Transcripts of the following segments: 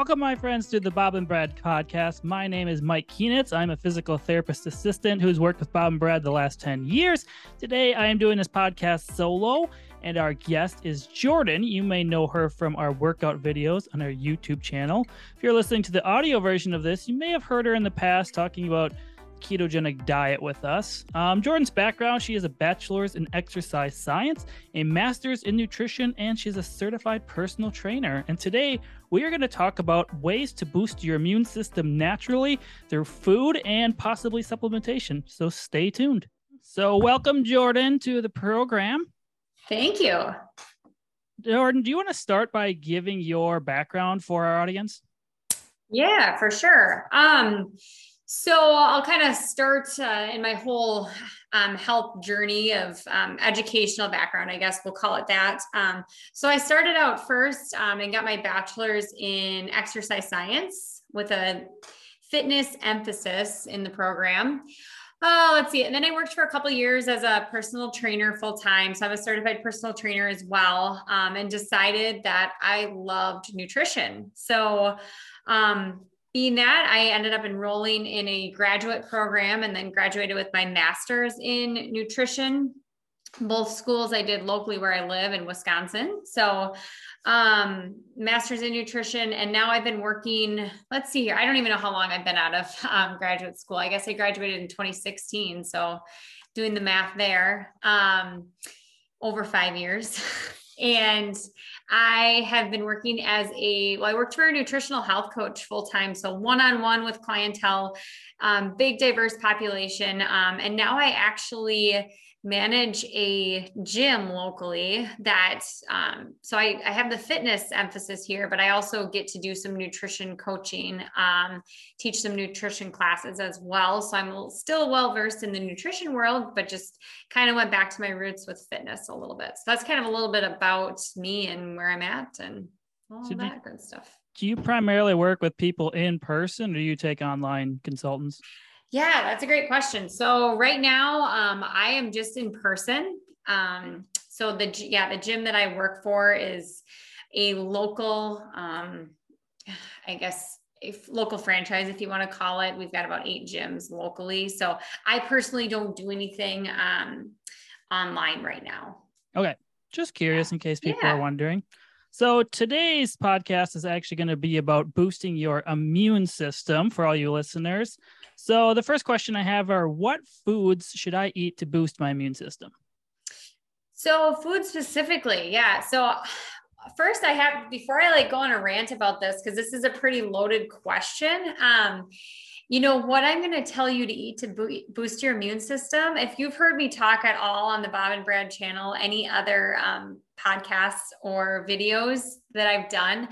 Welcome, my friends, to the Bob and Brad podcast. My name is Mike Keenitz. I'm a physical therapist assistant who's worked with Bob and Brad the last 10 years. Today, I am doing this podcast solo, and our guest is Jordan. You may know her from our workout videos on our YouTube channel. If you're listening to the audio version of this, you may have heard her in the past talking about ketogenic diet with us. Um, Jordan's background she has a bachelor's in exercise science, a master's in nutrition, and she's a certified personal trainer. And today we are going to talk about ways to boost your immune system naturally through food and possibly supplementation. So stay tuned. So, welcome, Jordan, to the program. Thank you. Jordan, do you want to start by giving your background for our audience? Yeah, for sure. Um, so I'll kind of start uh, in my whole um, health journey of um, educational background, I guess we'll call it that. Um, so I started out first um, and got my bachelor's in exercise science with a fitness emphasis in the program. Oh, let's see. And then I worked for a couple years as a personal trainer full time. So I'm a certified personal trainer as well, um, and decided that I loved nutrition. So um, being that, I ended up enrolling in a graduate program and then graduated with my master's in nutrition. Both schools I did locally where I live in Wisconsin. So, um, master's in nutrition. And now I've been working, let's see here. I don't even know how long I've been out of um, graduate school. I guess I graduated in 2016. So, doing the math there, um, over five years. and I have been working as a, well, I worked for a nutritional health coach full time. So one on one with clientele, um, big diverse population. Um, and now I actually manage a gym locally that um, so I, I, have the fitness emphasis here but i also get to do some nutrition coaching um, teach some nutrition classes as well. So i'm still well versed in the nutrition world but just kind of went back to my roots with fitness a little bit. So that's kind of a little bit about me and where i'm at and all so that good stuff. do you primarily work with people in person or do you take online consultants yeah, that's a great question. So right now, um, I am just in person. Um, so the yeah, the gym that I work for is a local, um, I guess, a local franchise, if you want to call it. We've got about eight gyms locally. So I personally don't do anything um, online right now. Okay, just curious in case people yeah. are wondering. So today's podcast is actually going to be about boosting your immune system for all you listeners. So the first question I have are what foods should I eat to boost my immune system? So food specifically, yeah. So first I have before I like go on a rant about this because this is a pretty loaded question. Um, you know what I'm going to tell you to eat to bo- boost your immune system. If you've heard me talk at all on the Bob and Brad channel, any other um, podcasts or videos that I've done,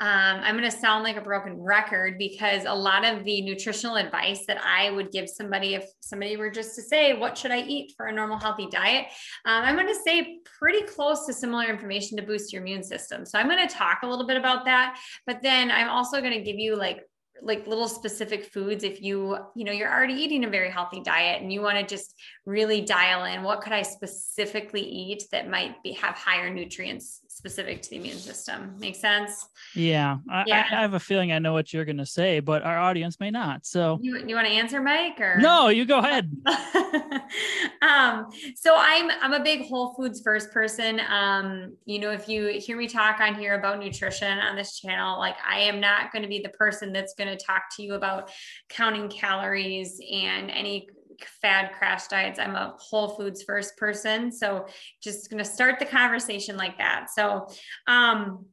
um, I'm going to sound like a broken record because a lot of the nutritional advice that I would give somebody, if somebody were just to say, What should I eat for a normal, healthy diet? Um, I'm going to say pretty close to similar information to boost your immune system. So I'm going to talk a little bit about that. But then I'm also going to give you like like little specific foods if you you know you're already eating a very healthy diet and you want to just really dial in what could i specifically eat that might be have higher nutrients specific to the immune system. Make sense? Yeah. I, yeah. I, have a feeling I know what you're going to say, but our audience may not. So you, you want to answer, Mike? Or no, you go ahead. um, so I'm I'm a big whole foods first person. Um, you know, if you hear me talk on here about nutrition on this channel, like I am not going to be the person that's going to talk to you about counting calories and any fad crash diets. I'm a whole foods first person. So just going to start the conversation like that. So, um,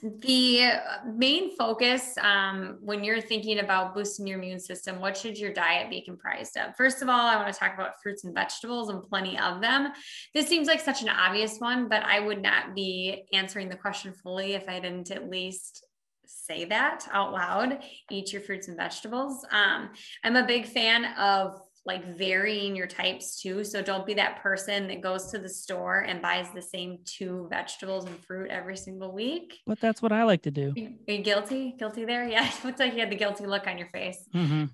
the main focus um, when you're thinking about boosting your immune system, what should your diet be comprised of? First of all, I want to talk about fruits and vegetables and plenty of them. This seems like such an obvious one, but I would not be answering the question fully if I didn't at least say that out loud. Eat your fruits and vegetables. Um, I'm a big fan of like varying your types too. So don't be that person that goes to the store and buys the same two vegetables and fruit every single week. But that's what I like to do. Are you guilty? Guilty there? Yeah. It looks like you had the guilty look on your face. Mm-hmm.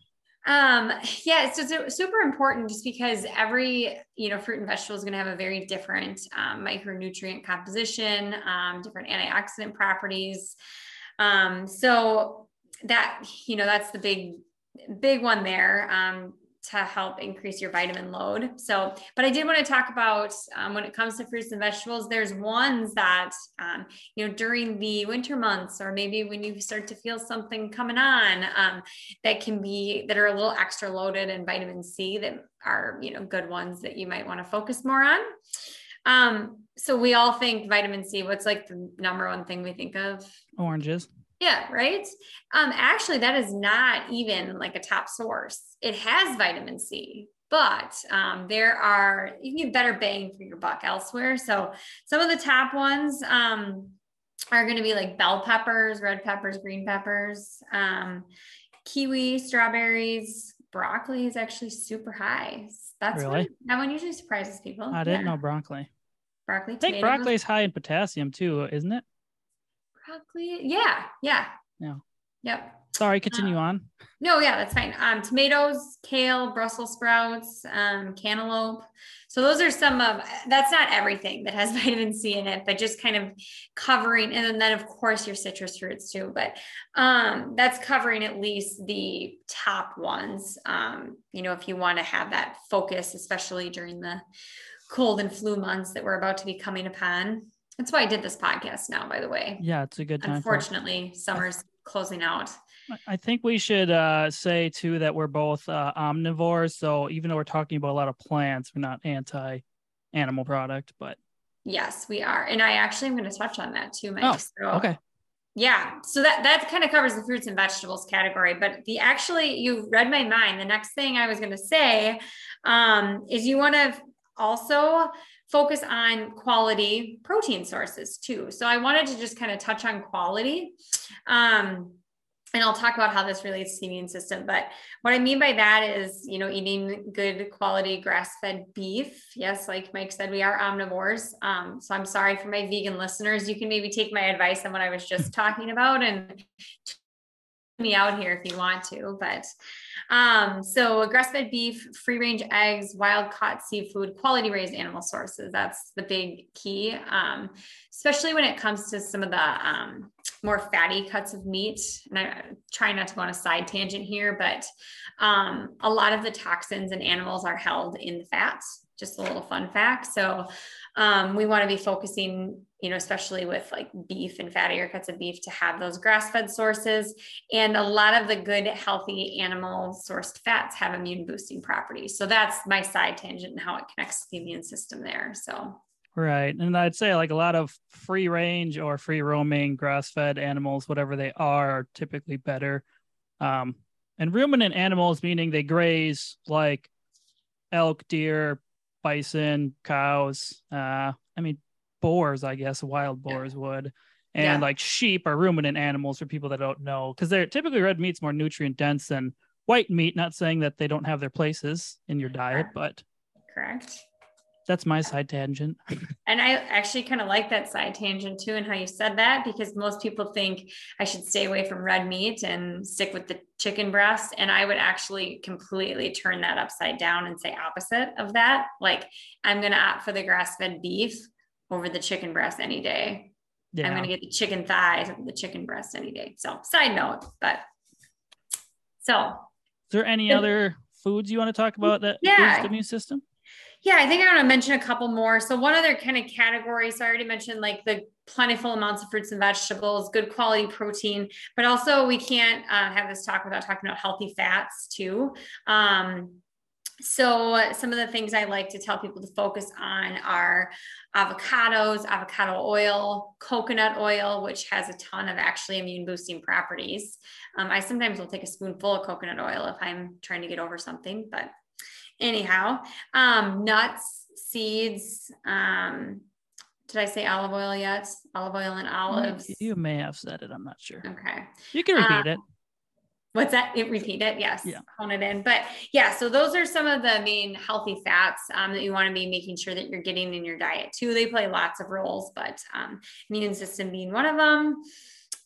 Um, yeah, it's just super important just because every, you know, fruit and vegetable is going to have a very different um, micronutrient composition, um, different antioxidant properties. Um, so that, you know, that's the big, big one there. Um, to help increase your vitamin load. So, but I did want to talk about um, when it comes to fruits and vegetables, there's ones that, um, you know, during the winter months, or maybe when you start to feel something coming on, um, that can be, that are a little extra loaded in vitamin C that are, you know, good ones that you might want to focus more on. Um, so we all think vitamin C, what's like the number one thing we think of? Oranges. Yeah, right. Um, actually, that is not even like a top source. It has vitamin C, but um, there are you can get better bang for your buck elsewhere. So some of the top ones um, are going to be like bell peppers, red peppers, green peppers, um, kiwi, strawberries, broccoli is actually super high. That's really? one, that one usually surprises people. I didn't yeah. know broccoli. Broccoli. I think broccoli is high in potassium too, isn't it? Broccoli. Yeah, yeah. Yeah. Yep. Sorry, continue um, on. No, yeah, that's fine. Um, tomatoes, kale, Brussels sprouts, um, cantaloupe. So those are some of that's not everything that has vitamin C in it, but just kind of covering, and then of course your citrus fruits too. But um, that's covering at least the top ones. Um, you know, if you want to have that focus, especially during the cold and flu months that we're about to be coming upon. That's why I did this podcast now, by the way. Yeah, it's a good time. Unfortunately, summer's closing out. I think we should uh, say too that we're both uh, omnivores. So even though we're talking about a lot of plants, we're not anti animal product, but yes, we are. And I actually am going to touch on that too, Mike. Oh, so, okay. Yeah. So that, that kind of covers the fruits and vegetables category, but the actually, you read my mind. The next thing I was going to say um, is you want to also focus on quality protein sources too. So I wanted to just kind of touch on quality. Um, and I'll talk about how this relates to the immune system. But what I mean by that is, you know, eating good quality grass-fed beef. Yes, like Mike said, we are omnivores. Um, so I'm sorry for my vegan listeners. You can maybe take my advice on what I was just talking about and me out here if you want to. But um, so grass-fed beef, free-range eggs, wild-caught seafood, quality raised animal sources. That's the big key, um, especially when it comes to some of the um, more fatty cuts of meat. And I try not to go on a side tangent here, but um, a lot of the toxins in animals are held in the fats. Just a little fun fact. So um, we want to be focusing you know, especially with like beef and fattier cuts of beef to have those grass fed sources. And a lot of the good, healthy animal sourced fats have immune boosting properties. So that's my side tangent and how it connects to the immune system there. So, right. And I'd say like a lot of free range or free roaming grass fed animals, whatever they are, are typically better. Um, and ruminant animals, meaning they graze like elk, deer, bison, cows. Uh, I mean, boars, I guess wild boars yeah. would. And yeah. like sheep are ruminant animals for people that don't know, because they're typically red meat's more nutrient dense than white meat. Not saying that they don't have their places in your diet, but correct. That's my side tangent. and I actually kind of like that side tangent too, and how you said that, because most people think I should stay away from red meat and stick with the chicken breast. And I would actually completely turn that upside down and say opposite of that. Like, I'm going to opt for the grass fed beef over the chicken breast any day. Yeah. I'm going to get the chicken thighs over the chicken breast any day. So, side note, but so. Is there any other foods you want to talk about that yeah. boost the immune system? Yeah, I think I want to mention a couple more. So, one other kind of category. So, I already mentioned like the plentiful amounts of fruits and vegetables, good quality protein, but also we can't uh, have this talk without talking about healthy fats too. Um, so, some of the things I like to tell people to focus on are avocados, avocado oil, coconut oil, which has a ton of actually immune boosting properties. Um, I sometimes will take a spoonful of coconut oil if I'm trying to get over something, but anyhow, um, nuts, seeds. Um, did I say olive oil yet? Olive oil and olives. You may have said it. I'm not sure. Okay. You can repeat uh, it. What's that? It, repeat it. Yes. Yeah. Hone it in. But yeah, so those are some of the main healthy fats um, that you want to be making sure that you're getting in your diet too. They play lots of roles, but um, immune system being one of them.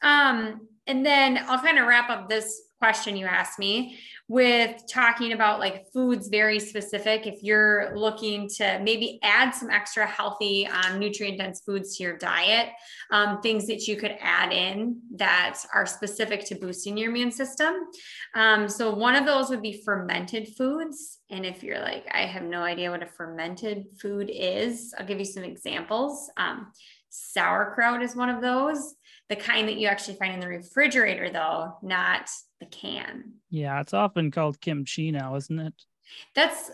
Um, and then I'll kind of wrap up this question you asked me, with talking about like foods very specific. If you're looking to maybe add some extra healthy, um, nutrient dense foods to your diet, um, things that you could add in that are specific to boosting your immune system. Um, so, one of those would be fermented foods. And if you're like, I have no idea what a fermented food is, I'll give you some examples. Um, sauerkraut is one of those the kind that you actually find in the refrigerator, though, not the can. Yeah, it's often called kimchi now, isn't it? That's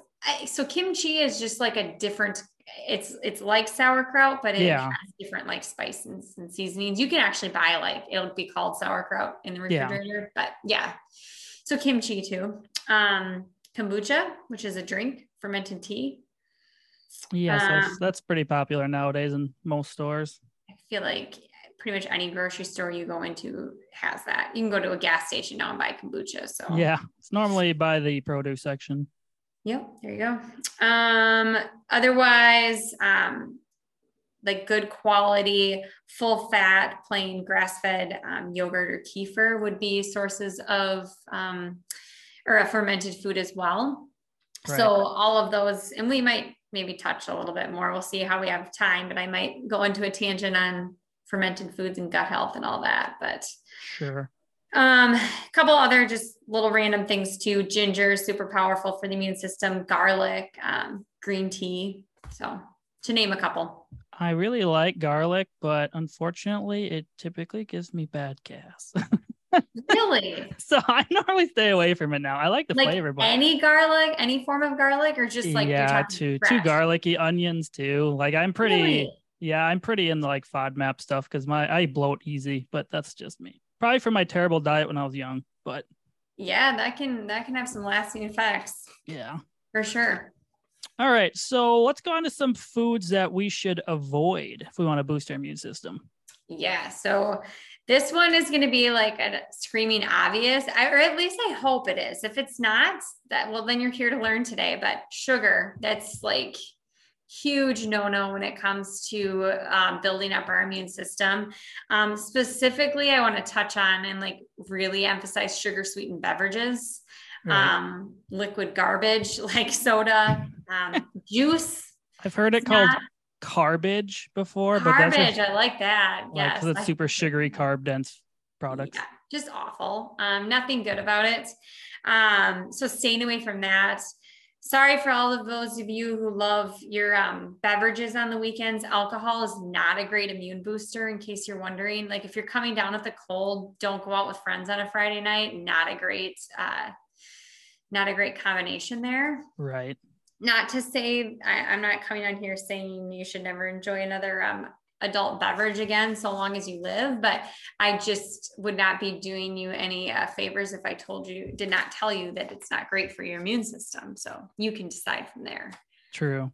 so kimchi is just like a different. It's it's like sauerkraut, but it yeah. has different like spices and seasonings. You can actually buy like it'll be called sauerkraut in the refrigerator, yeah. but yeah. So kimchi too. Um, kombucha, which is a drink, fermented tea. Yes, um, that's, that's pretty popular nowadays in most stores. I feel like pretty much any grocery store you go into has that. You can go to a gas station now and buy kombucha. So yeah, it's normally by the produce section. Yep, there you go. Um, otherwise, um, like good quality, full fat, plain grass fed um, yogurt or kefir would be sources of um, or a fermented food as well. Right. So all of those, and we might maybe touch a little bit more. We'll see how we have time, but I might go into a tangent on fermented foods and gut health and all that. But sure. Um, a couple other just little random things too. Ginger, super powerful for the immune system. Garlic, um, green tea. So to name a couple. I really like garlic, but unfortunately, it typically gives me bad gas. really? So I normally stay away from it now. I like the like flavor, but any garlic, any form of garlic, or just like yeah, two two garlicky onions too. Like I'm pretty. Really? Yeah, I'm pretty into like FODMAP stuff because my I bloat easy, but that's just me. Probably from my terrible diet when I was young, but yeah, that can that can have some lasting effects. Yeah, for sure. All right, so let's go on to some foods that we should avoid if we want to boost our immune system. Yeah, so this one is going to be like a screaming obvious, I, or at least I hope it is. If it's not, that well, then you're here to learn today. But sugar, that's like huge no no when it comes to um, building up our immune system. Um, specifically, I want to touch on and like really emphasize sugar sweetened beverages, right. um, liquid garbage like soda, um, juice. I've heard it called carbage before, but that's I like that. Like, yes, it's super sugary, carb dense products. Yeah, just awful. Um, nothing good about it. Um, so staying away from that sorry for all of those of you who love your um, beverages on the weekends. Alcohol is not a great immune booster, in case you're wondering. Like if you're coming down with the cold, don't go out with friends on a Friday night. Not a great, uh, not a great combination there. Right. Not to say I, am not coming on here saying you should never enjoy another um, adult beverage again so long as you live but i just would not be doing you any uh, favors if i told you did not tell you that it's not great for your immune system. So you can decide from there. True.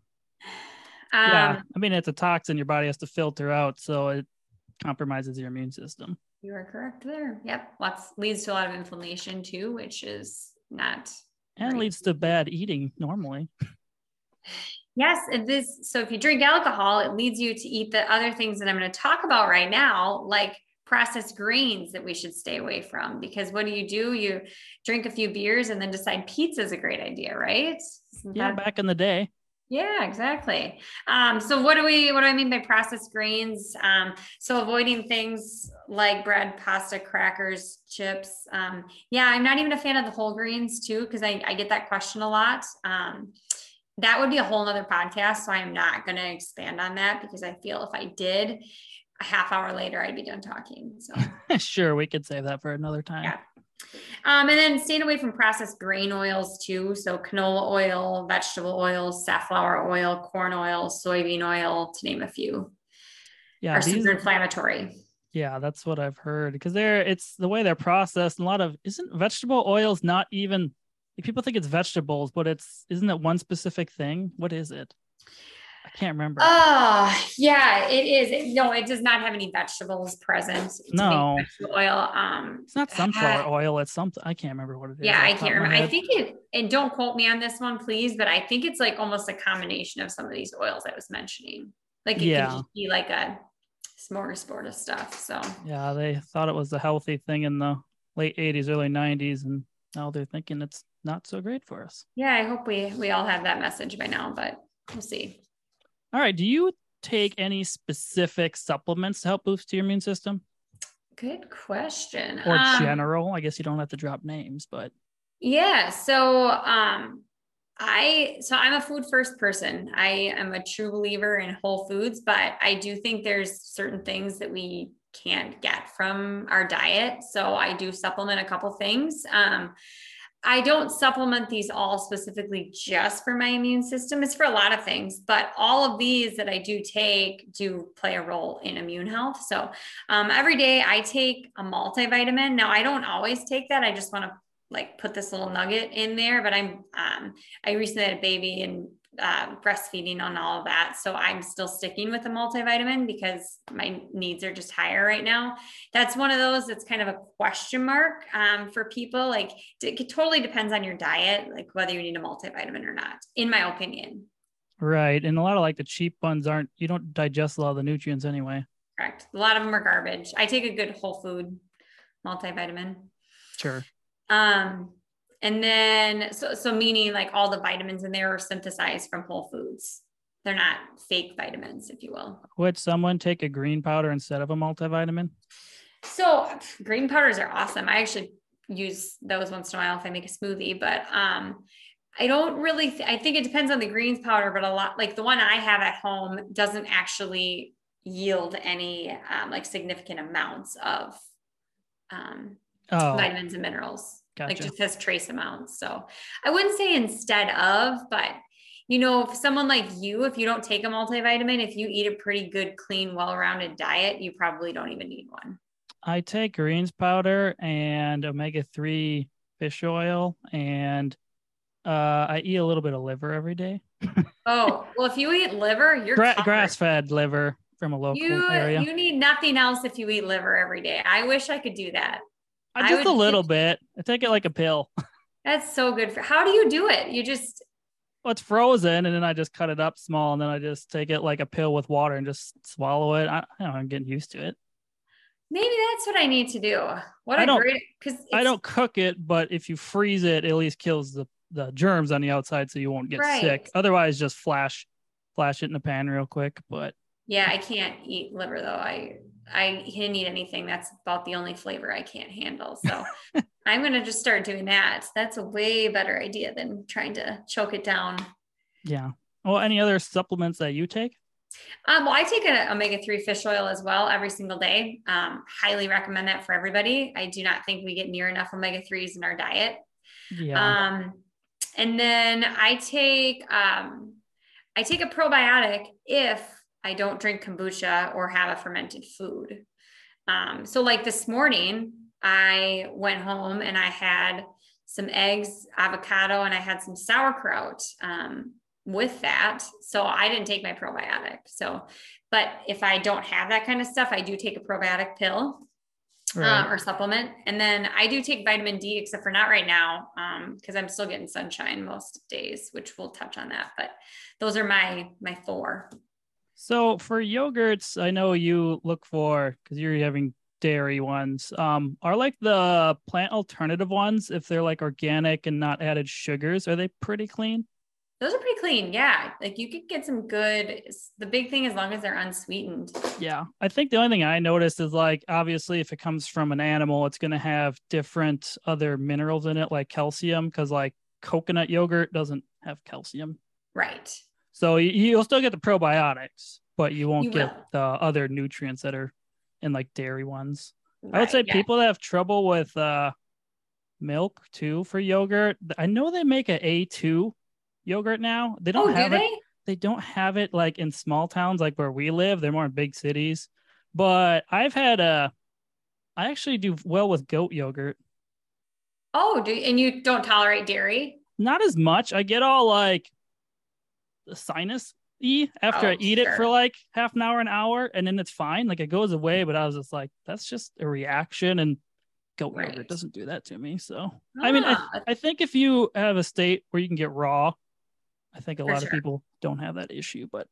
Um, yeah i mean it's a toxin. Your body has to filter out so it compromises your immune system. You are correct there. Yep. Lots leads to a lot of inflammation too which is not and great. leads to bad eating normally Yes, it is. So if you drink alcohol, it leads you to eat the other things that I'm going to talk about right now, like processed grains that we should stay away from. Because what do you do? You drink a few beers and then decide pizza is a great idea, right? Isn't yeah, that- back in the day. Yeah, exactly. Um, so what do we what do I mean by processed grains? Um, so avoiding things like bread, pasta, crackers, chips. Um, yeah, I'm not even a fan of the whole grains too, because I, I get that question a lot. That would be a whole nother podcast. So I am not going to expand on that because I feel if I did, a half hour later, I'd be done talking. So sure, we could save that for another time. Yeah. Um, and then staying away from processed grain oils too. So canola oil, vegetable oils, safflower oil, corn oil, soybean oil, to name a few. Yeah, are super inflammatory. Yeah, that's what I've heard because they're it's the way they're processed. And a lot of isn't vegetable oils not even people think it's vegetables, but it's isn't it one specific thing? What is it? I can't remember. Oh, yeah, it is. no, it does not have any vegetables present. no oil. Um, it's not sunflower uh, oil. It's something I can't remember what it is. Yeah, I can't remember. I think it. And don't quote me on this one, please. But I think it's like almost a combination of some of these oils I was mentioning. Like it yeah. could be like a smorgasbord of stuff. So yeah, they thought it was a healthy thing in the late '80s, early '90s, and now they're thinking it's not so great for us. Yeah, I hope we we all have that message by now, but we'll see. All right. Do you take any specific supplements to help boost your immune system? Good question. Or Um, general? I guess you don't have to drop names, but Yeah. So um I so I'm a food first person. I am a true believer in whole foods, but I do think there's certain things that we can't get from our diet. So I do supplement a couple things. Um I don't supplement these all specifically just for my immune system. It's for a lot of things, but all of these that I do take do play a role in immune health. So um, every day I take a multivitamin. Now I don't always take that. I just want to like put this little nugget in there, but I'm um, I recently had a baby and uh, breastfeeding on all of that, so I'm still sticking with the multivitamin because my needs are just higher right now. That's one of those that's kind of a question mark um, for people. Like it totally depends on your diet, like whether you need a multivitamin or not. In my opinion, right. And a lot of like the cheap ones aren't. You don't digest a lot of the nutrients anyway. correct. A lot of them are garbage. I take a good whole food multivitamin. Sure. Um, and then so so meaning like all the vitamins in there are synthesized from whole foods. They're not fake vitamins, if you will. Would someone take a green powder instead of a multivitamin? So green powders are awesome. I actually use those once in a while if I make a smoothie, but um I don't really th- I think it depends on the greens powder, but a lot like the one I have at home doesn't actually yield any um, like significant amounts of um, Oh, vitamins and minerals. Gotcha. like just has trace amounts. So I wouldn't say instead of, but you know, if someone like you, if you don't take a multivitamin, if you eat a pretty good, clean, well-rounded diet, you probably don't even need one. I take greens powder and omega three fish oil, and uh, I eat a little bit of liver every day. Oh, well, if you eat liver, you're Gra- grass fed liver from a local You area. you need nothing else if you eat liver every day. I wish I could do that. I I just a little bit. I take it like a pill. That's so good for. How do you do it? You just Well, it's frozen, and then I just cut it up small, and then I just take it like a pill with water and just swallow it. I, I don't know, I'm getting used to it. maybe that's what I need to do. What I a don't- great because I don't cook it, but if you freeze it, it at least kills the, the germs on the outside, so you won't get Right. sick. Otherwise, just flash flash it in the pan real quick. But Yeah, I can't eat liver though. I I can't eat anything. That's about the only flavor I can't handle. So I'm gonna just start doing that. That's a way better idea than trying to choke it down. yeah. Well, any other supplements that you take? Um, well, I take an omega three fish oil as well every single day. Um, highly recommend that for everybody. I do not think we get near enough omega threes in our diet. Yeah. Um, and then I take um, I take a probiotic if I don't drink kombucha or have a fermented food. Um, so like this morning, I went home and I had some eggs, avocado, and I had some sauerkraut um, with that. So I didn't take my probiotic. So, but if I don't have that kind of stuff, I do take a probiotic pill right. um, or supplement. And then I do take vitamin D, except for not right now, because I'm still getting sunshine most days, which we'll touch on that. But those are my my four. So for yogurts, I know you look for because you're having dairy ones. Um, are like the plant alternative ones, if they're like organic and not added sugars, are they pretty clean? Those are pretty clean. Yeah, like you could get some good. The big thing, as long as they're unsweetened. Yeah. I think the only thing I noticed is like obviously if it comes from an animal, it's gonna have different other minerals in it, like calcium, because like coconut yogurt doesn't have calcium. Right. So you, you'll still get the probiotics, but you won't You get will. the other nutrients that are in like dairy ones. I would say yeah. people that have trouble with uh milk too for yogurt. I know they make a A2 yogurt now. They don't Oh, do have it. they? They don't have it like in small towns like where we live. They're more in big cities. But I've had a I actually do well with goat yogurt. Oh, do and you don't tolerate dairy? Not as much. I get all like sinus e after Oh, I eat it for like half an hour, an hour, and then it's fine. Like it goes away, but I was just like, that's just a reaction, and goat Right. yogurt doesn't do that to me. So I mean, I, Ah, I think if you have a state where you can get raw, I think a For lot of people don't have that issue, but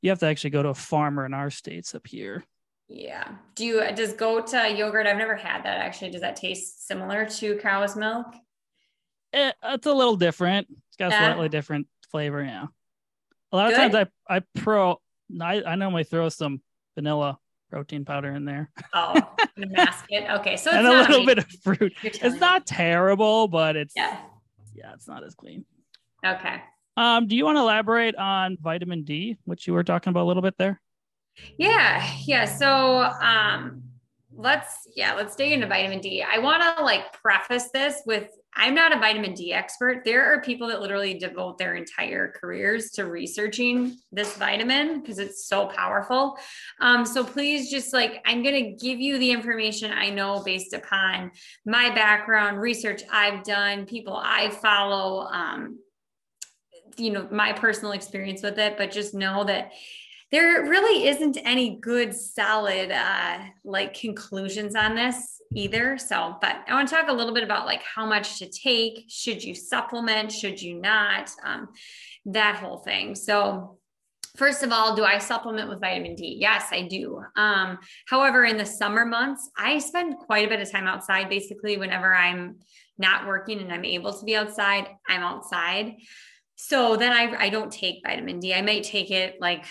you have to actually go to a farmer in our states up here. yeah. Do you does goat uh, yogurt? I've never had that actually. Does that taste similar to cow's milk? It, it's a little different. It's got a Yeah. slightly different flavor. Yeah. A lot of Good. times I I pro I, I normally throw some vanilla protein powder in there Oh, mask it. Okay, so it's and a little bit of fruit. It's not terrible, but it's. Yeah. yeah, it's not as clean. Okay. Um, do you want to elaborate on vitamin D, which you were talking about a little bit there? Yeah, yeah. So um let's yeah, let's dig into vitamin D. I want to like preface this with I'm not a vitamin D expert. There are people that literally devote their entire careers to researching this vitamin because it's so powerful. Um, so please just like I'm gonna give you the information I know based upon my background, research I've done, people I follow, um, you know, my personal experience with it, but just know that there really isn't any good solid uh like conclusions on this either. So but i want to talk a little bit about like how much to take. Should you supplement? Should you not? Um, that whole thing. So first of all do i supplement with vitamin d? Yes i do. Um, however in the summer months i spend quite a bit of time outside. Basically whenever i'm not working and i'm able to be outside i'm outside. So then I, I don't take vitamin D. I might take it like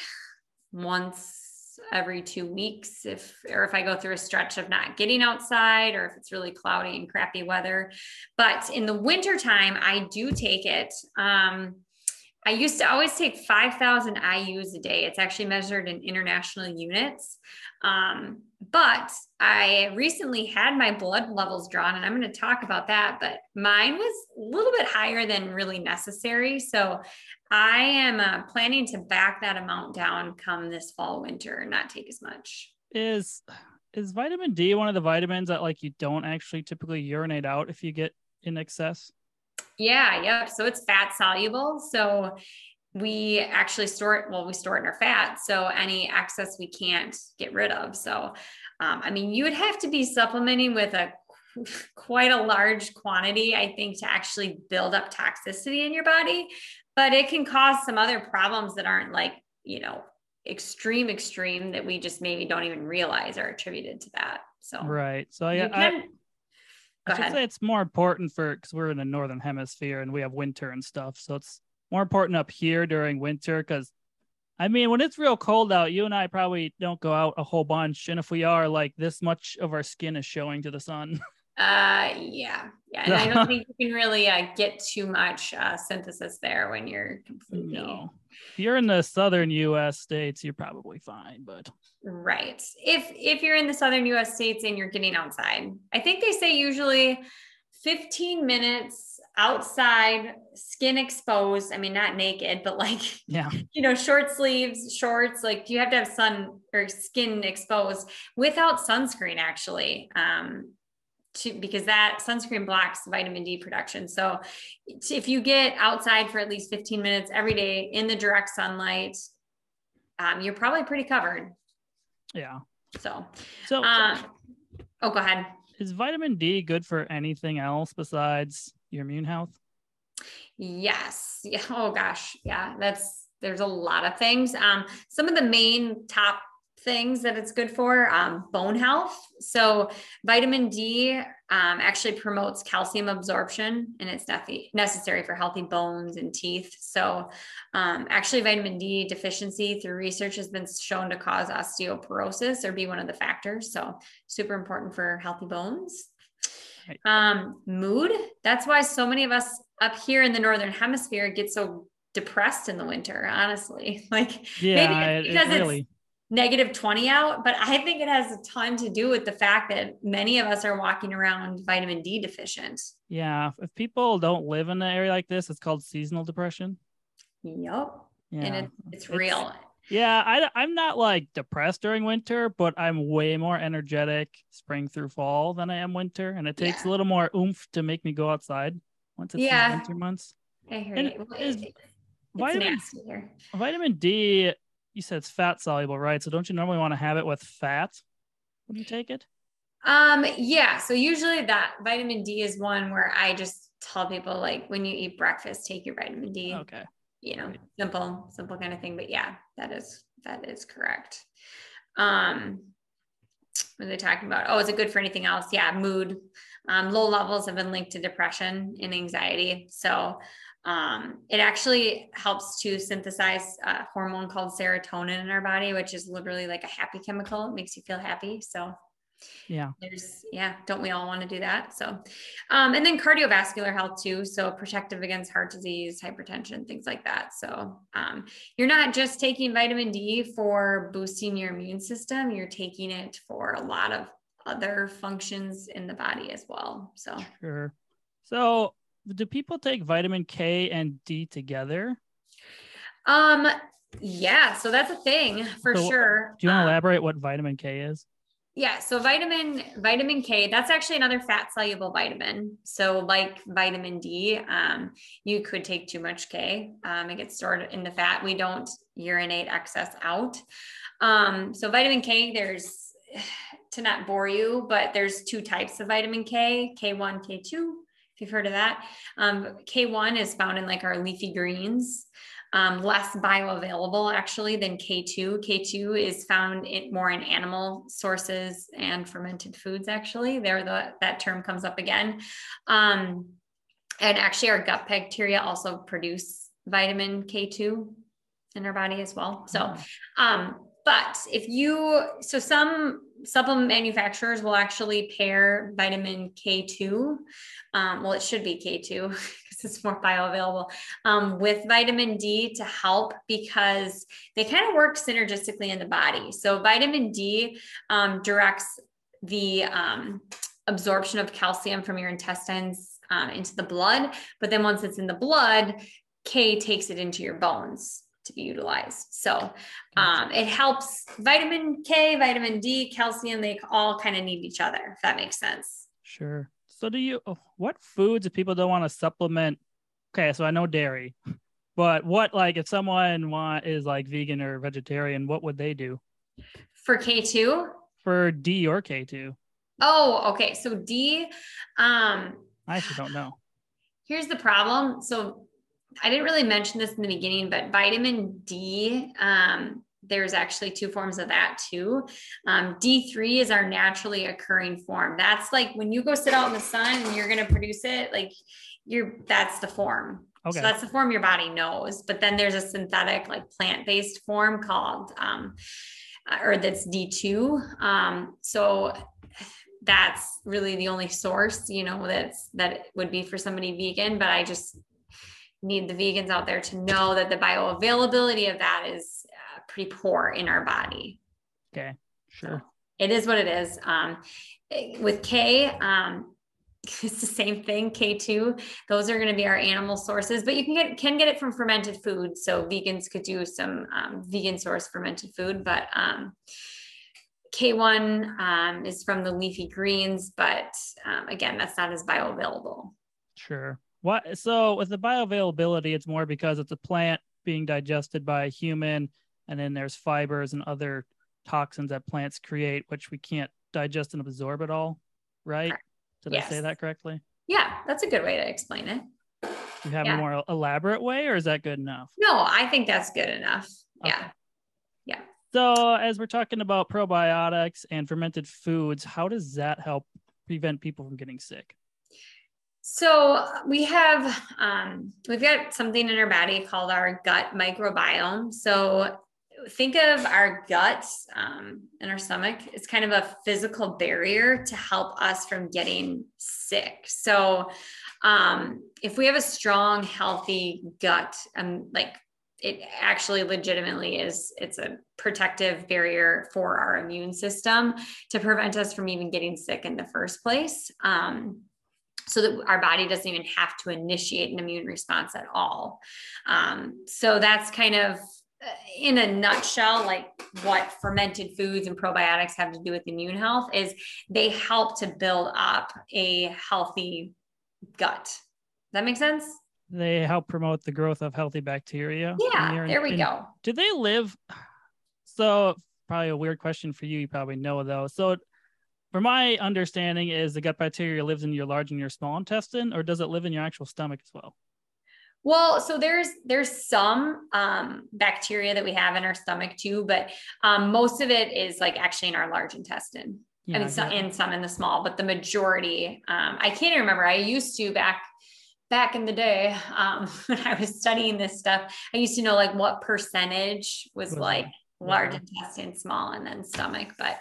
once every two weeks if or if I go through a stretch of not getting outside or if it's really cloudy and crappy weather. But in the winter time, I do take it. Um, I used to always take 5,000 IUs a day. It's actually measured in international units. Um, but I recently had my blood levels drawn, and I'm going to talk about that. But mine was a little bit higher than really necessary. So I am uh, planning to back that amount down come this fall, winter, and not take as much. Is is vitamin D one of the vitamins that like you don't actually typically urinate out if you get in excess? Yeah, yep. So it's fat soluble. So we actually store it, well, we store it in our fat. So any excess we can't get rid of. So, um, I mean, you would have to be supplementing with a quite a large quantity, I think, to actually build up toxicity in your body. But it can cause some other problems that aren't like, you know, extreme, extreme that we just maybe don't even realize are attributed to that. So, Right. So yeah, I, can- I go should ahead. say it's more important for because we're in the northern hemisphere and we have winter and stuff. So it's more important up here during winter because I mean when it's real cold out, you and I probably don't go out a whole bunch. And if we are, like this much of our skin is showing to the sun. Uh, yeah, yeah, and I don't think you can really uh, get too much uh, synthesis there when you're completely no. If you're in the southern US states, you're probably fine. But right. If if you're in the southern U.S. states and you're getting outside, I think they say usually 15 minutes outside, skin exposed. I mean, not naked, but like yeah. you know, short sleeves, shorts. Like you have to have sun or skin exposed without sunscreen, actually. Um, to, because that sunscreen blocks vitamin D production. So if you get outside for at least 15 minutes every day in the direct sunlight, um, you're probably pretty covered. Yeah. So, So uh, oh, go ahead. is vitamin D good for anything else besides your immune health? Yes. Yeah. Oh gosh. Yeah. That's there's a lot of things. Um, some of the main top things that it's good for um, bone health. So vitamin D um, actually promotes calcium absorption, and it's nef- necessary for healthy bones and teeth. So um, actually, vitamin D deficiency through research has been shown to cause osteoporosis or be one of the factors. So super important for healthy bones. Um, mood. That's why so many of us up here in the northern hemisphere get so depressed in the winter. Honestly, like Yeah, maybe it- it's it because really. it's negative 20 out, but I think it has a ton to do with the fact that many of us are walking around vitamin D deficient. Yeah, if people don't live in an area like this, it's called seasonal depression. Yep. Yeah, And it, it's It's- real. yeah. I I'm not like depressed during winter, but I'm way more energetic spring through fall than I am winter, and it takes Yeah. a little more oomph to make me go outside once it's Yeah. winter months. I hear And you. It- it's Vitamin vitamin D, you said it's fat soluble, right? So don't you normally want to have it with fat when you take it? Um, yeah. So usually that vitamin D is one where I just tell people like when you eat breakfast, take your vitamin D. Okay. you know Right. simple simple kind of thing but yeah that is that is correct um what are they talking about oh is it good for anything else yeah mood Um, low levels have been linked to depression and anxiety. So um, it actually helps to synthesize a hormone called serotonin in our body, which is literally like a happy chemical. It makes you feel happy. So yeah. there's yeah don't we all want to do that? So um, and then cardiovascular health too. So protective against heart disease hypertension things like that. So um, you're not just taking vitamin d for boosting your immune system. You're taking it for a lot of other functions in the body as well. So sure. So do people take vitamin k and d together um yeah so that's a thing for so sure do you want to um, elaborate what vitamin k is yeah, so vitamin vitamin K, that's actually another fat soluble vitamin. So like vitamin D, um, you could take too much K. Um, it gets stored in the fat. We don't urinate excess out. Um, so vitamin K, there's to not bore you, but there's two types of vitamin K, K1, K2, if you've heard of that. Um, K1 is found in like our leafy greens um, less bioavailable actually than K2. K2 is found in, more in animal sources and fermented foods. Actually, there the that term comes up again. Um, and actually, our gut bacteria also produce vitamin K2 in our body as well. So, hmm. um, but if you so some supplement manufacturers will actually pair vitamin K2. Um, well, it should be K2 because it's more bioavailable um, with vitamin D to help because they kind of work synergistically in the body. So, vitamin D um, directs the um, absorption of calcium from your intestines um, into the blood. But then once it's in the blood, K takes it into your bones to be utilized. So um, it helps vitamin K, vitamin D, calcium, they all kind of need each other, if that makes sense. Sure. So do you oh, what foods if people don't want to supplement? Okay, so I know dairy, but what like if someone want is like vegan or vegetarian, what would they do? For K2? For D or K2. Oh, okay. So D um I actually don't know. Here's the problem. So I didn't really mention this in the beginning, but vitamin D um, there's actually two forms of that too. Um, D3 is our naturally occurring form. That's like when you go sit out in the sun and you're going to produce it, like you're, that's the form. Okay. So that's the form your body knows. But then there's a synthetic, like plant based form called, um, or that's D2. Um, so that's really the only source, you know, that's that would be for somebody vegan. But I just need the vegans out there to know that the bioavailability of that is pretty poor in our body. Okay, sure. So it is what it is. Um, with K, um, it's the same thing. K2, those are going to be our animal sources, but you can get can get it from fermented food. So vegans could do some um, vegan source fermented food, but um, K1 um, is from the leafy greens, but um, again, that's not as bioavailable. Sure. What so with the bioavailability, it's more because it's a plant being digested by a human and then there's fibers and other toxins that plants create which we can't digest and absorb at all right? Did yes. i say that correctly? Yeah that's a good way to explain it. You have yeah. a more elaborate way or is that good enough? No i think that's good enough. Okay. yeah. Yeah. So as we're talking about probiotics and fermented foods how does that help prevent people from getting sick so we have um, we've got something in our body called our gut microbiome. So think of our guts um, and our stomach it's kind of a physical barrier to help us from getting sick so um, if we have a strong healthy gut um, like it actually legitimately is it's a protective barrier for our immune system to prevent us from even getting sick in the first place um, so that our body doesn't even have to initiate an immune response at all um, so that's kind of in a nutshell, like what fermented foods and probiotics have to do with immune health is they help to build up a healthy gut. Does that make sense? They help promote the growth of healthy bacteria. Yeah, there we go. Do they live? So, probably a weird question for you. You probably know though. So, for my understanding, is the gut bacteria lives in your large and your small intestine, or does it live in your actual stomach as well? Well, so there's there's some um, bacteria that we have in our stomach too, but um, most of it is like actually in our large intestine. Yeah, I mean, some, and some in the small, but the majority, um, I can't even remember. I used to back back in the day um, when I was studying this stuff. I used to know like what percentage was, was like large intestine, small, and then stomach. But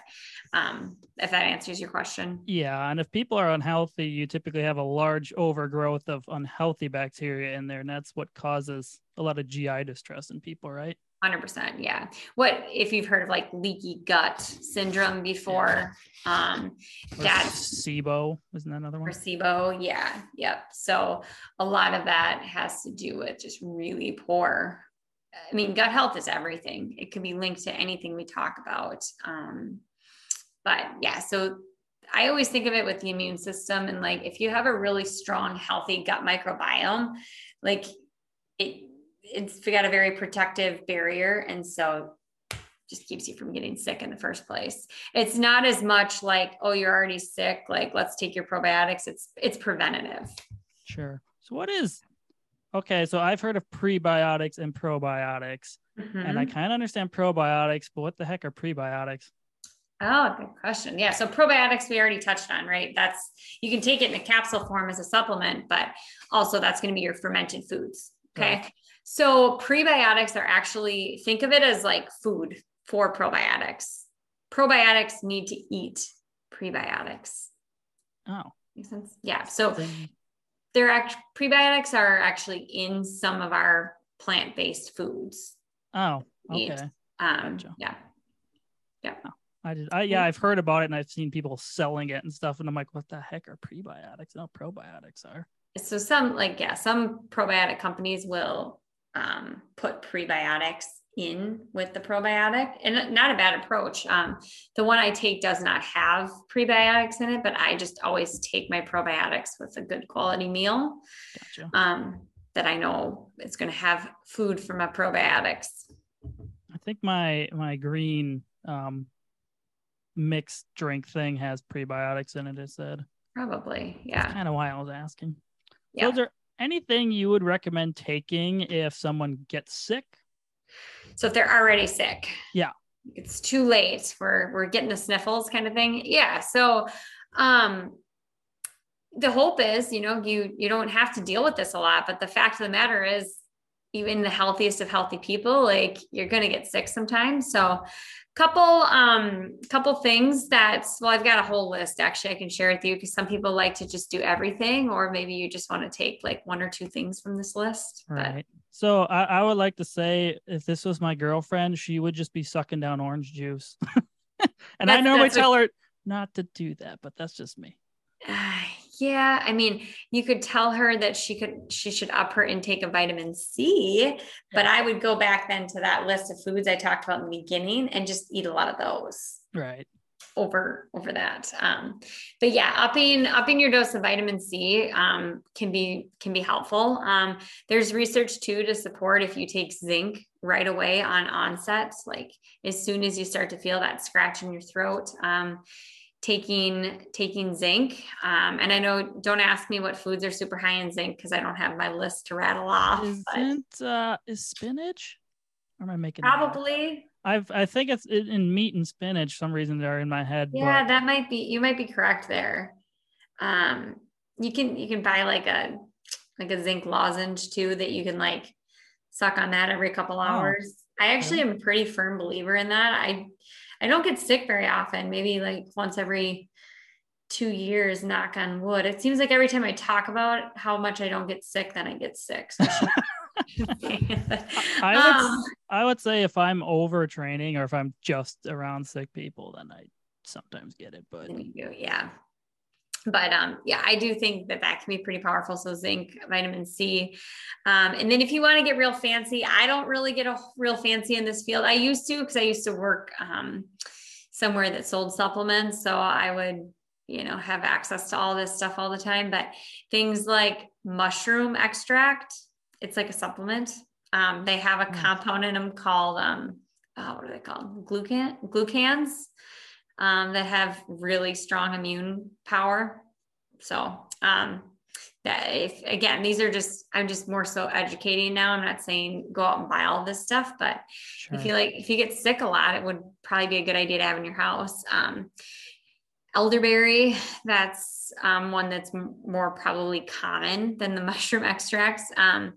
um, if that answers your question. Yeah. And if people are unhealthy, you typically have a large overgrowth of unhealthy bacteria in there. And that's what causes a lot of GI distress in people, right? 100% yeah what if you've heard of like leaky gut syndrome before yeah. um that's SIBO isn't that another one SIBO yeah yep so a lot of that has to do with just really poor I mean gut health is everything it can be linked to anything we talk about um but yeah so I always think of it with the immune system and like if you have a really strong healthy gut microbiome like it it's got a very protective barrier and so just keeps you from getting sick in the first place. It's not as much like, oh, you're already sick, like let's take your probiotics. It's it's preventative. Sure. So what is okay, so I've heard of prebiotics and probiotics. Mm-hmm. And I mm-hmm. kind of understand probiotics, but what the heck are prebiotics? Oh, good question. Yeah. So probiotics we already touched on, right? That's you can take it in a capsule form as a supplement, but also that's going to be your fermented foods. Okay. Right. So prebiotics are actually, think of it as like food for probiotics. Probiotics need to eat prebiotics. Oh. Makes sense? Yeah. So they're act- prebiotics are actually in some of our plant-based foods. Oh, okay. Um, gotcha. yeah. Yeah. Oh, I did. I, yeah, I've heard about it and I've seen people selling it and stuff. And I'm like, what the heck are prebiotics? No, probiotics are. So some like, yeah, some probiotic companies will um, put prebiotics in with the probiotic and not a bad approach. Um, the one I take does not have prebiotics in it, but I just always take my probiotics with a good quality meal gotcha. um, that I know it's going to have food for my probiotics. I think my, my green um, mixed drink thing has prebiotics in it. It said probably, yeah. That's kind of why I was asking. Yeah. So anything you would recommend taking if someone gets sick? So if they're already sick. Yeah. It's too late. We're we're getting the sniffles kind of thing. Yeah. So um the hope is, you know, you you don't have to deal with this a lot, but the fact of the matter is even the healthiest of healthy people, like you're going to get sick sometimes. So couple um couple things that's well i've got a whole list actually i can share with you because some people like to just do everything or maybe you just want to take like one or two things from this list right but. So I, I would like to say if this was my girlfriend she would just be sucking down orange juice and i normally tell her not to do that but that's just me uh, yeah, I mean, you could tell her that she could she should up her intake of vitamin C, but I would go back then to that list of foods I talked about in the beginning and just eat a lot of those. Right. Over over that. Um, but yeah, upping upping your dose of vitamin C um, can be can be helpful. Um, there's research too to support if you take zinc right away on onset, like as soon as you start to feel that scratch in your throat. Um, taking taking zinc um, and i know don't ask me what foods are super high in zinc because i don't have my list to rattle off isn't uh is spinach or am i making probably i've i think it's in meat and spinach some reason they're in my head yeah but... that might be you might be correct there um you can you can buy like a like a zinc lozenge too that you can like suck on that every couple oh. hours oh. i actually am a pretty firm believer in that i I don't get sick very often, maybe like once every two years, knock on wood. It seems like every time I talk about how much I don't get sick, then I get sick. So I would um, I would say if I'm overtraining or if I'm just around sick people, then I sometimes get it. But yeah, but um, yeah, I do think that that can be pretty powerful. So zinc, vitamin C, um, and then if you want to get real fancy, I don't really get a real fancy in this field. I used to because I used to work um, somewhere that sold supplements, so I would you know have access to all this stuff all the time. But things like mushroom extract, it's like a supplement. Um, they have a mm. compound in them called um, oh, what are they called? Glucan glucans um, that have really strong immune power. So um, that if again, these are just I'm just more so educating now. I'm not saying go out and buy all this stuff, but sure. if you like if you get sick a lot, it would probably be a good idea to have in your house. Um, elderberry. That's um, one that's m- more probably common than the mushroom extracts. Um,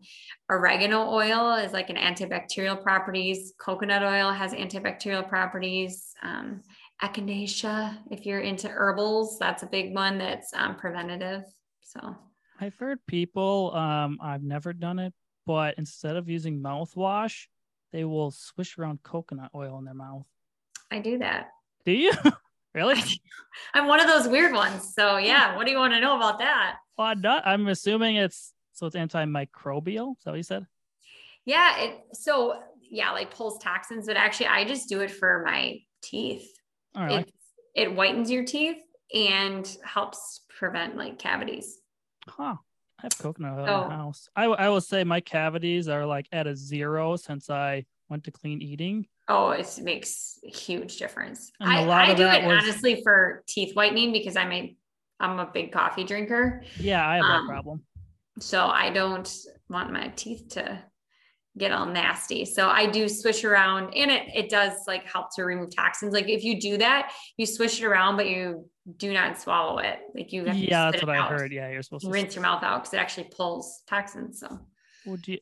oregano oil is like an antibacterial properties. Coconut oil has antibacterial properties. Um, echinacea, if you're into herbals, that's a big one that's um, preventative. So I've heard people, um, I've never done it, but instead of using mouthwash, they will swish around coconut oil in their mouth. I do that. Do you? really? I'm one of those weird ones. So hmm. yeah, what do you want to know about that? Well, I'm, assuming it's so it's antimicrobial. Is that what you said? Yeah. It so yeah, like pulls toxins, but actually I just do it for my teeth. Oh, All right. It, it whitens your teeth and helps prevent like cavities. Huh. I have coconut oil in Oh. the house. I, I will say my cavities are like at a zero since I went to clean eating. Oh, it makes a huge difference. And a I, lot I of do that it was- honestly for teeth whitening because I'm a I'm a big coffee drinker. Yeah, I have that Um, problem. So I don't want my teeth to get all nasty. So I do swish around and it it does like help to remove toxins. Like if you do that, you swish it around, but you do not swallow it. Like you have to Yeah, that's what I out. heard. Yeah, you're supposed to. Rinse your mouth out because it actually pulls toxins. So Would you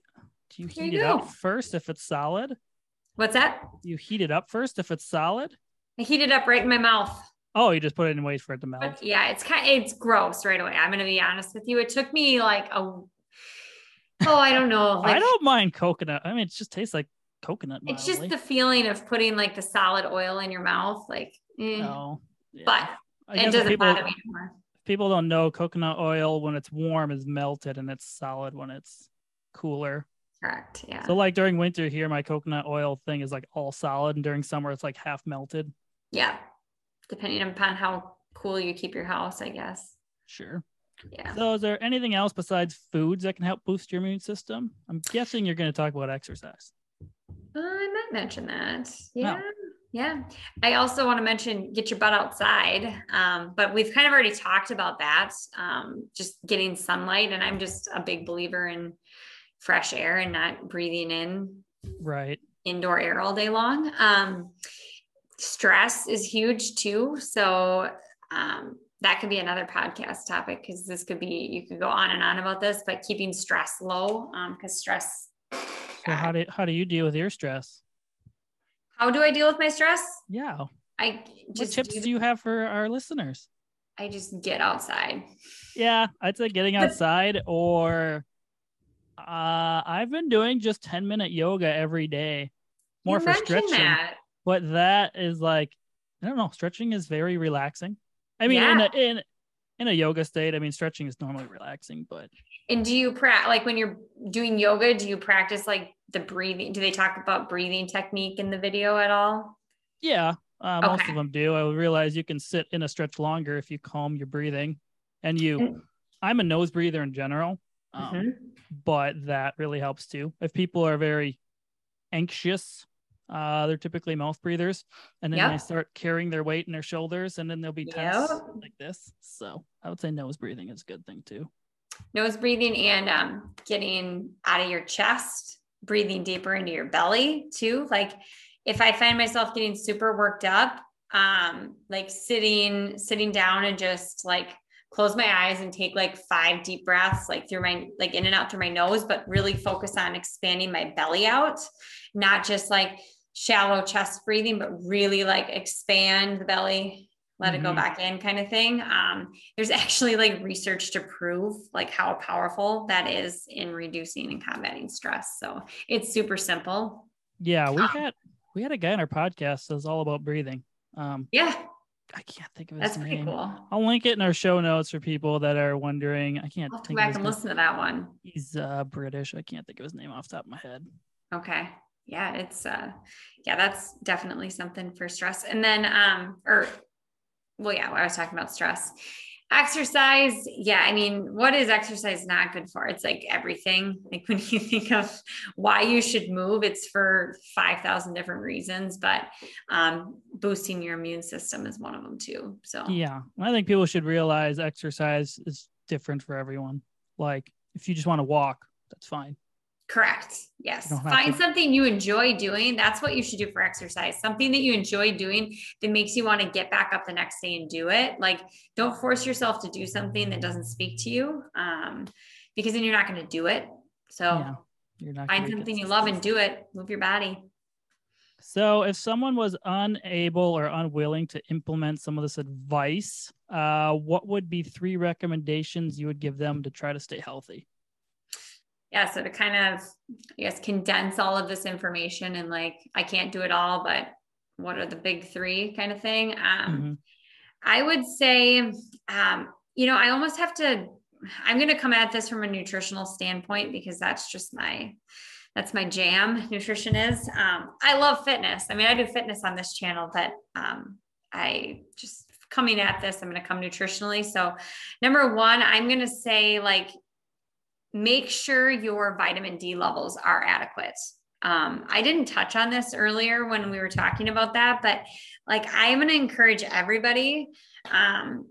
do you heat you it up first if it's solid? what's that? You heat it up first if it's solid? I heat it up right in my mouth. Oh, you just put it in and wait for it to melt. But yeah, it's kind it's gross right away. I'm gonna be honest with you. It took me like a oh, I don't know. I don't mind coconut. I mean, it just tastes like coconut. It's just the feeling of putting like the solid oil in your mouth, like. eh. No. Yeah. But I it doesn't people, bother me anymore. people don't know coconut oil when it's warm is melted and it's solid when it's cooler. Correct. Yeah. So like during winter here, my coconut oil thing is like all solid, and during summer it's like half melted. yeah. Depending upon how cool you keep your house, I guess. Sure. Yeah. So is there anything else besides foods that can help boost your immune system? I'm guessing you're going to talk about exercise. Uh, I might mention that. Yeah. Yeah. I also want to mention get your butt outside. Um, but we've kind of already talked about that. Um, just getting sunlight. And I'm just a big believer in fresh air and not breathing in Right. indoor air all day long. Um, stress is huge too. So um, that could be another podcast topic because this could be, you could go on and on about this, but keeping stress low because stress. So how do how do you deal with your stress? How do I deal with my stress? Yeah. I What just tips do- do you have for our listeners? I just get outside. Yeah, I'd say getting outside or uh I've been doing just 10 minute yoga every day. More You for stretching. that. But that is like I don't know, stretching is very relaxing. I mean in a in in a yoga state, I mean stretching is normally relaxing, but And do you pra- like when you're doing yoga? Do you practice like the breathing? Do they talk about breathing technique in the video at all? yeah, uh, most Okay. of them do. I realize you can sit in a stretch longer if you calm your breathing. And you Mm. I'm a nose breather in general. Um, Mhm. But that really helps too. If people are very anxious, uh, they're typically mouth breathers, and then they start carrying their weight in their shoulders, and then they'll be tense Yep. like this. So I would say nose breathing is a good thing too. nose breathing and um, getting out of your chest, breathing deeper into your belly too. Like if I find myself getting super worked up, um, like sitting sitting down and just like close my eyes and take like five deep breaths, like through my like in and out through my nose, but really focus on expanding my belly out, not just like shallow chest breathing, but really like expand the belly, let it go Mhm. back in kind of thing. Um, there's actually like research to prove like how powerful that is in reducing and combating stress. So it's super simple. Yeah, we Um, had we had a guy on our podcast that's all about breathing. Um, Yeah, I can't think of his name. that's pretty cool. I'll link it in our show notes for people that are wondering. I can't I'll have to think go of back and name. listen to that one. He's uh, British. I can't think of his name off the top of my head. Okay. Yeah, it's uh yeah, that's definitely something for stress. And then um or well yeah, I was talking about stress. Exercise, yeah, I mean, what is exercise not good for? It's like everything. Like when you think of why you should move, it's for 5,000 different reasons, but um boosting your immune system is one of them too. So Yeah, I think people should realize exercise is different for everyone. Like if you just want to walk, that's fine. Correct. Yes. Find to... something you enjoy doing. That's what you should do for exercise. Something that you enjoy doing that makes you want to get back up the next day and do it. Like, don't force yourself to do something that doesn't speak to you, um, because then you're not going to do it. So, yeah, you're not find something you love and do it. Move your body. So, if someone was unable or unwilling to implement some of this advice, uh, what would be three recommendations you would give them to try to stay healthy? Yeah, so to kind of, I guess, condense all of this information and like, I can't do it all, but what are the big three kind of thing? Um, mm-hmm. I would say, um, you know, I almost have to, I'm going to come at this from a nutritional standpoint because that's just my, that's my jam. Nutrition is. Um, I love fitness. I mean, I do fitness on this channel, but um, I just coming at this, I'm going to come nutritionally. So, number one, I'm going to say like make sure your vitamin D levels are adequate. Um, I didn't touch on this earlier when we were talking about that, but like I'm going to encourage everybody. Um,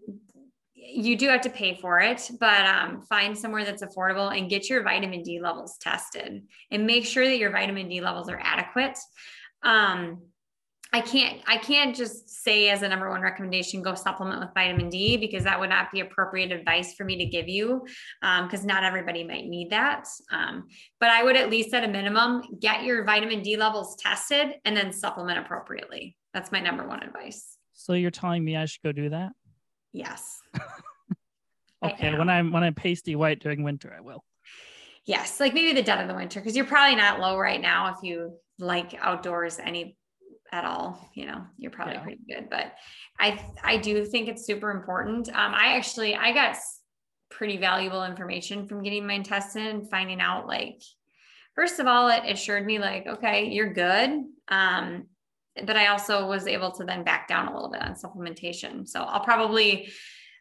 you do have to pay for it, but um, find somewhere that's affordable and get your vitamin D levels tested and make sure that your vitamin D levels are adequate. Um, I can't I can't just say as a number one recommendation go supplement with vitamin D because that would not be appropriate advice for me to give you because um, not everybody might need that. Um, but I would at least at a minimum get your vitamin D levels tested and then supplement appropriately. That's my number one advice. So you're telling me I should go do that? Yes. okay, when I'm when I'm pasty white during winter, I will. Yes, like maybe the dead of the winter because you're probably not low right now if you like outdoors any at all, you know, you're probably yeah. pretty good. But I I do think it's super important. Um, I actually I got pretty valuable information from getting my intestine and finding out like first of all, it assured me like, okay, you're good. Um, but I also was able to then back down a little bit on supplementation. So I'll probably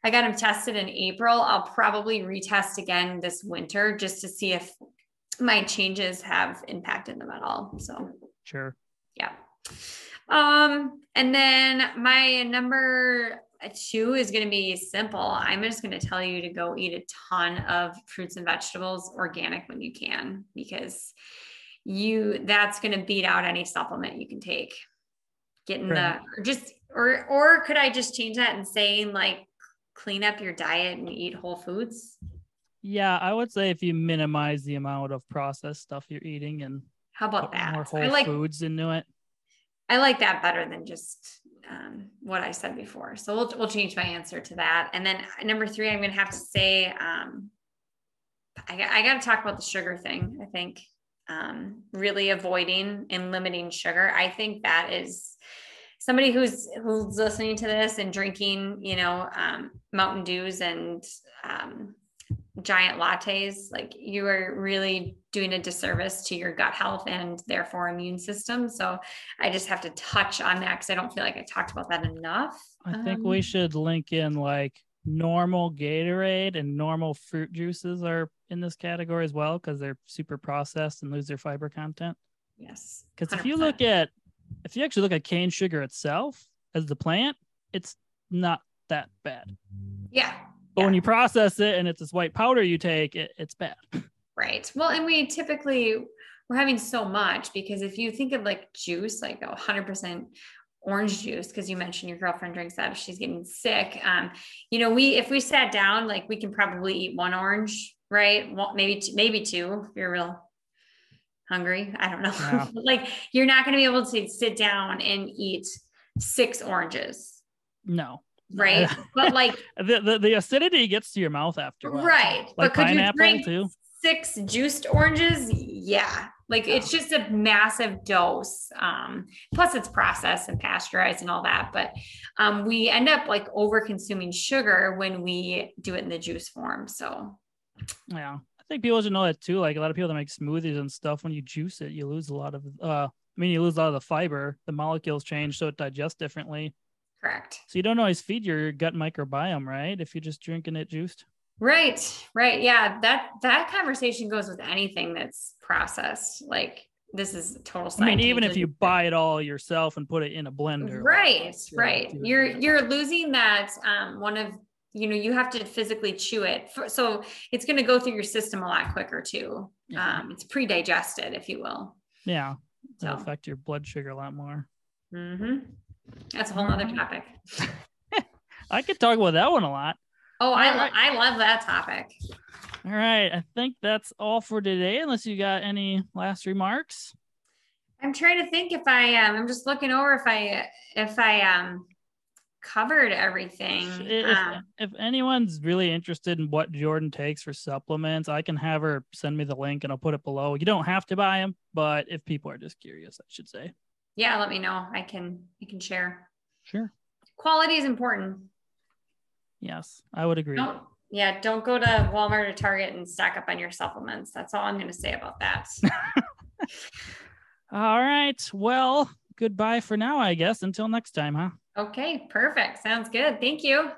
I got them tested in April. I'll probably retest again this winter just to see if my changes have impacted them at all. So sure. Yeah. Um, and then my number two is going to be simple. I'm just going to tell you to go eat a ton of fruits and vegetables organic when you can, because you that's going to beat out any supplement you can take. Getting right. the just or or could I just change that and saying like clean up your diet and eat whole foods? Yeah, I would say if you minimize the amount of processed stuff you're eating and how about that? More whole like, foods into it. I like that better than just um, what I said before. So we'll, we'll change my answer to that. And then number three, I'm going to have to say, um, I, I got to talk about the sugar thing. I think um, really avoiding and limiting sugar. I think that is somebody who's who's listening to this and drinking, you know, um, Mountain Dews and um, giant lattes, like you are really doing a disservice to your gut health and therefore immune system. So I just have to touch on that because I don't feel like I talked about that enough. I think um, we should link in like normal Gatorade and normal fruit juices are in this category as well because they're super processed and lose their fiber content. Yes. Because if you look at, if you actually look at cane sugar itself as the plant, it's not that bad. Yeah. But yeah. when you process it and it's this white powder you take, it, it's bad. Right. Well, and we typically we're having so much because if you think of like juice, like 100% orange juice, because you mentioned your girlfriend drinks that if she's getting sick. Um, you know, we if we sat down, like we can probably eat one orange, right? Well, maybe two, maybe two if you're real hungry. I don't know. Yeah. like you're not going to be able to sit down and eat six oranges. No right? but like the, the, the acidity gets to your mouth after, right? Like but could you drink too? Six juiced oranges, yeah. Like it's just a massive dose. Um, plus it's processed and pasteurized and all that. But um, we end up like over consuming sugar when we do it in the juice form. So yeah. I think people should know that too. Like a lot of people that make smoothies and stuff, when you juice it, you lose a lot of uh I mean you lose a lot of the fiber, the molecules change so it digests differently. Correct. So you don't always feed your gut microbiome, right? If you're just drinking it juiced. Right. Right. Yeah. That that conversation goes with anything that's processed. Like this is total I mean, even if you buy it all yourself and put it in a blender. Right. Like, right. You're you're losing that um one of you know you have to physically chew it so it's going to go through your system a lot quicker too yeah. um, it's pre-digested if you will yeah so affect your blood sugar a lot more mm-hmm. That's a whole other topic i could talk about that one a lot oh I, right. I love that topic all right i think that's all for today unless you got any last remarks i'm trying to think if i um i'm just looking over if i if i um covered everything. If, um, if, anyone's really interested in what Jordan takes for supplements, I can have her send me the link and I'll put it below. You don't have to buy them, but if people are just curious, I should say. Yeah, let me know. I can I can share. Sure. Quality is important. Yes, I would agree. Don't, yeah, don't go to Walmart or Target and stack up on your supplements. That's all I'm going to say about that. all right. Well, goodbye for now, I guess. Until next time, huh? Okay, perfect. Sounds good. Thank you.